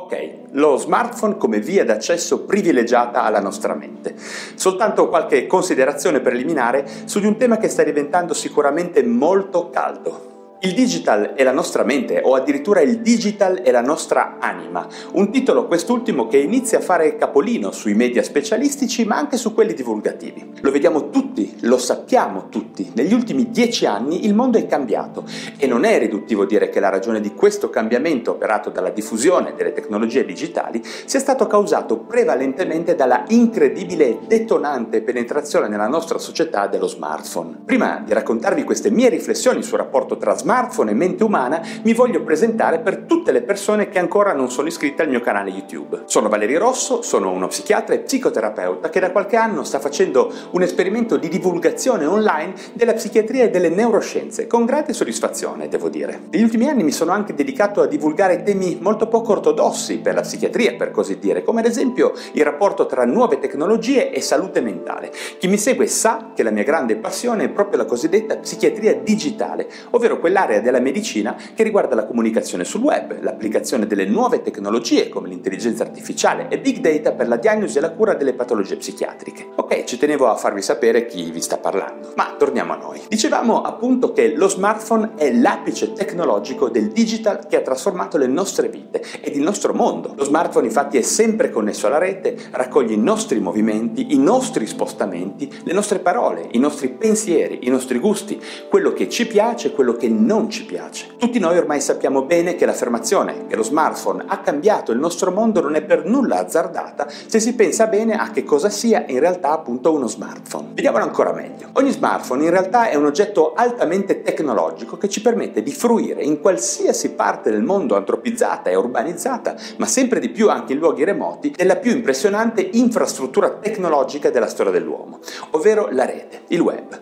Ok, lo smartphone come via d'accesso privilegiata alla nostra mente. Soltanto qualche considerazione preliminare su di un tema che sta diventando sicuramente molto caldo. Il digital è la nostra mente, o addirittura il digital è la nostra anima. Un titolo quest'ultimo che inizia a fare capolino sui media specialistici, ma anche su quelli divulgativi. Lo vediamo tutti, lo sappiamo tutti. Negli ultimi dieci anni il mondo è cambiato e non è riduttivo dire che la ragione di questo cambiamento operato dalla diffusione delle tecnologie digitali sia stato causato prevalentemente dalla incredibile e detonante penetrazione nella nostra società dello smartphone. Prima di raccontarvi queste mie riflessioni sul rapporto tra smartphone smartphone e mente umana, mi voglio presentare per tutte le persone che ancora non sono iscritte al mio canale YouTube. Sono Valerio Rosso, sono uno psichiatra e psicoterapeuta che da qualche anno sta facendo un esperimento di divulgazione online della psichiatria e delle neuroscienze, con grande soddisfazione, devo dire. Negli ultimi anni mi sono anche dedicato a divulgare temi molto poco ortodossi per la psichiatria, per così dire, come ad esempio il rapporto tra nuove tecnologie e salute mentale. Chi mi segue sa che la mia grande passione è proprio la cosiddetta psichiatria digitale, ovvero quella l'area della medicina che riguarda la comunicazione sul web, l'applicazione delle nuove tecnologie come l'intelligenza artificiale e big data per la diagnosi e la cura delle patologie psichiatriche. Ok, ci tenevo a farvi sapere chi vi sta parlando. Ma torniamo a noi. Dicevamo appunto che lo smartphone è l'apice tecnologico del digital che ha trasformato le nostre vite ed il nostro mondo. Lo smartphone infatti è sempre connesso alla rete, raccoglie i nostri movimenti, i nostri spostamenti, le nostre parole, i nostri pensieri, i nostri gusti, quello che ci piace, quello che non non ci piace. Tutti noi ormai sappiamo bene che l'affermazione che lo smartphone ha cambiato il nostro mondo non è per nulla azzardata se si pensa bene a che cosa sia in realtà appunto uno smartphone. Vediamolo ancora meglio. Ogni smartphone in realtà è un oggetto altamente tecnologico che ci permette di fruire in qualsiasi parte del mondo antropizzata e urbanizzata, ma sempre di più anche in luoghi remoti, della più impressionante infrastruttura tecnologica della storia dell'uomo, ovvero la rete, il web.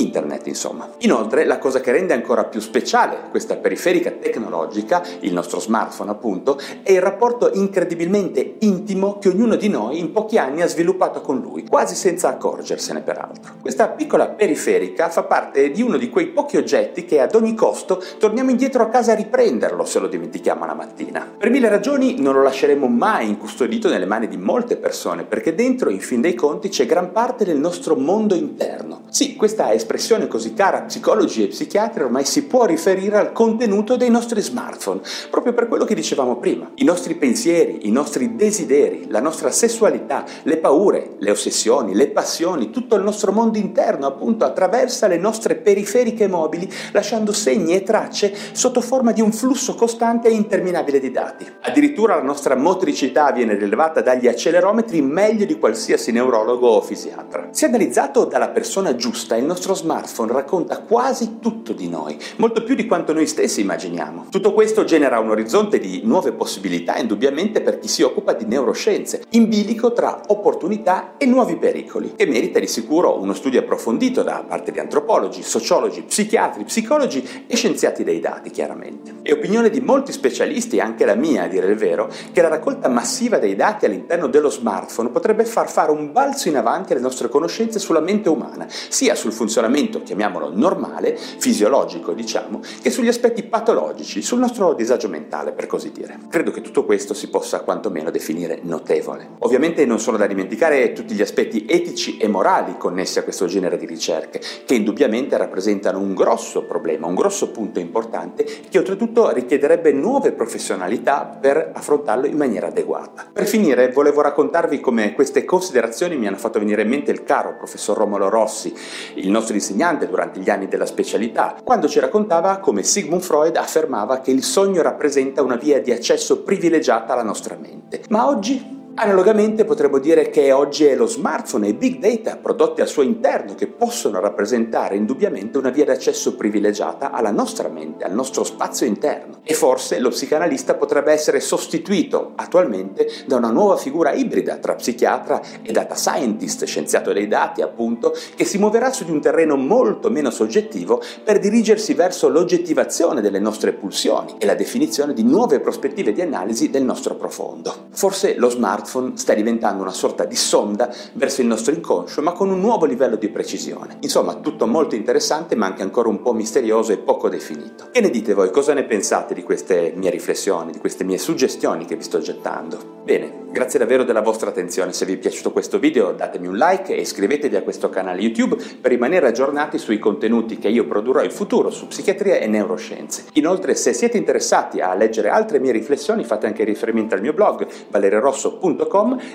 Internet, insomma. Inoltre, la cosa che rende ancora più speciale questa periferica tecnologica, il nostro smartphone appunto, è il rapporto incredibilmente intimo che ognuno di noi in pochi anni ha sviluppato con lui, quasi senza accorgersene peraltro. Questa piccola periferica fa parte di uno di quei pochi oggetti che ad ogni costo torniamo indietro a casa a riprenderlo se lo dimentichiamo la mattina. Per mille ragioni non lo lasceremo mai incustodito nelle mani di molte persone, perché dentro, in fin dei conti, c'è gran parte del nostro mondo interno. Sì, questa è espressione così cara a psicologi e psichiatri ormai si può riferire al contenuto dei nostri smartphone, proprio per quello che dicevamo prima. I nostri pensieri, i nostri desideri, la nostra sessualità, le paure, le ossessioni, le passioni, tutto il nostro mondo interno appunto attraversa le nostre periferiche mobili, lasciando segni e tracce sotto forma di un flusso costante e interminabile di dati. Addirittura la nostra motricità viene rilevata dagli accelerometri meglio di qualsiasi neurologo o fisiatra. Se analizzato dalla persona giusta, il nostro smartphone racconta quasi tutto di noi, molto più di quanto noi stessi immaginiamo. Tutto questo genera un orizzonte di nuove possibilità, indubbiamente per chi si occupa di neuroscienze, in bilico tra opportunità e nuovi pericoli, che merita di sicuro uno studio approfondito da parte di antropologi, sociologi, psichiatri, psicologi e scienziati dei dati, chiaramente. È opinione di molti specialisti, anche la mia a dire il vero, che la raccolta massiva dei dati all'interno dello smartphone potrebbe far fare un balzo in avanti alle nostre conoscenze sulla mente umana, sia sul funzionamento funzionamento, chiamiamolo normale, fisiologico diciamo, che sugli aspetti patologici, sul nostro disagio mentale per così dire. Credo che tutto questo si possa quantomeno definire notevole. Ovviamente non sono da dimenticare tutti gli aspetti etici e morali connessi a questo genere di ricerche, che indubbiamente rappresentano un grosso problema, un grosso punto importante che oltretutto richiederebbe nuove professionalità per affrontarlo in maniera adeguata. Per finire volevo raccontarvi come queste considerazioni mi hanno fatto venire in mente il caro professor Romolo Rossi, il nostro insegnante durante gli anni della specialità, quando ci raccontava come Sigmund Freud affermava che il sogno rappresenta una via di accesso privilegiata alla nostra mente. Ma oggi Analogamente potremmo dire che oggi è lo smartphone e i big data prodotti al suo interno che possono rappresentare indubbiamente una via d'accesso privilegiata alla nostra mente, al nostro spazio interno. E forse lo psicanalista potrebbe essere sostituito attualmente da una nuova figura ibrida tra psichiatra e data scientist, scienziato dei dati appunto, che si muoverà su di un terreno molto meno soggettivo per dirigersi verso l'oggettivazione delle nostre pulsioni e la definizione di nuove prospettive di analisi del nostro profondo. Forse lo smartphone smartphone sta diventando una sorta di sonda verso il nostro inconscio, ma con un nuovo livello di precisione. Insomma, tutto molto interessante, ma anche ancora un po' misterioso e poco definito. Che ne dite voi? Cosa ne pensate di queste mie riflessioni, di queste mie suggestioni che vi sto gettando? Bene, grazie davvero della vostra attenzione. Se vi è piaciuto questo video datemi un like e iscrivetevi a questo canale YouTube per rimanere aggiornati sui contenuti che io produrrò in futuro su psichiatria e neuroscienze. Inoltre, se siete interessati a leggere altre mie riflessioni, fate anche riferimento al mio blog valererosso.com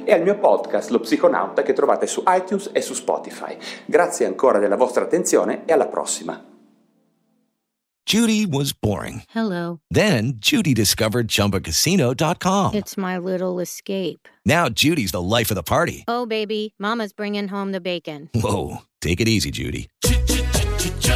e al mio podcast Lo Psiconauta che trovate su iTunes e su Spotify. Grazie ancora della vostra attenzione e alla prossima. Judy was boring. Hello. Then Judy discovered ChumbaCasino.com. It's my little escape. Now Judy's the life of the party. Oh, baby, Mama's bringing home the bacon. Whoa, take it easy, Judy.